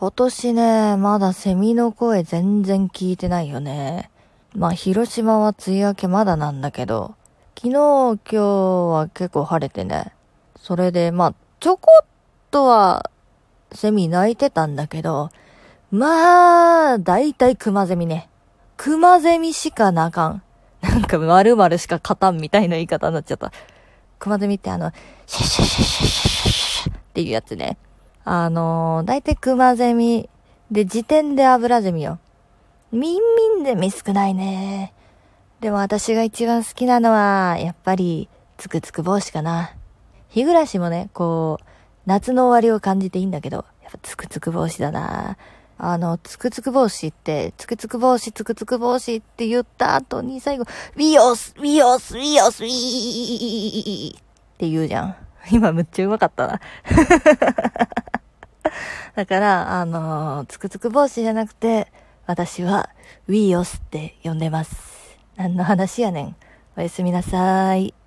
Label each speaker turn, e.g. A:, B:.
A: 今年ね、まだセミの声全然聞いてないよね。まあ、広島は梅雨明けまだなんだけど、昨日、今日は結構晴れてね。それで、まあ、ちょこっとは、セミ鳴いてたんだけど、まあ、だいたい熊ゼミね。熊ゼミしかなかん。なんか、〇〇しか勝たんみたいな言い方になっちゃった。熊ゼミってあの、シャシャシャシャシャシャシャっていうやつね。あのー、だいたい熊ゼミ。で、時点で油ゼミよ。ミンミンゼミ少ないね。でも私が一番好きなのは、やっぱり、つくつく帽子かな。日暮らしもね、こう、夏の終わりを感じていいんだけど、やっぱつくつく帽子だな。あの、つくつく帽子って、つくつく帽子、つくつく帽子って言った後に最後、ウィオス、ウィオス、ウィオス、ウィーって言うじゃん。今むっちゃうまかったな。だから、あのー、つくつく帽子じゃなくて、私は、ウィーオスって呼んでます。何の話やねん。おやすみなさーい。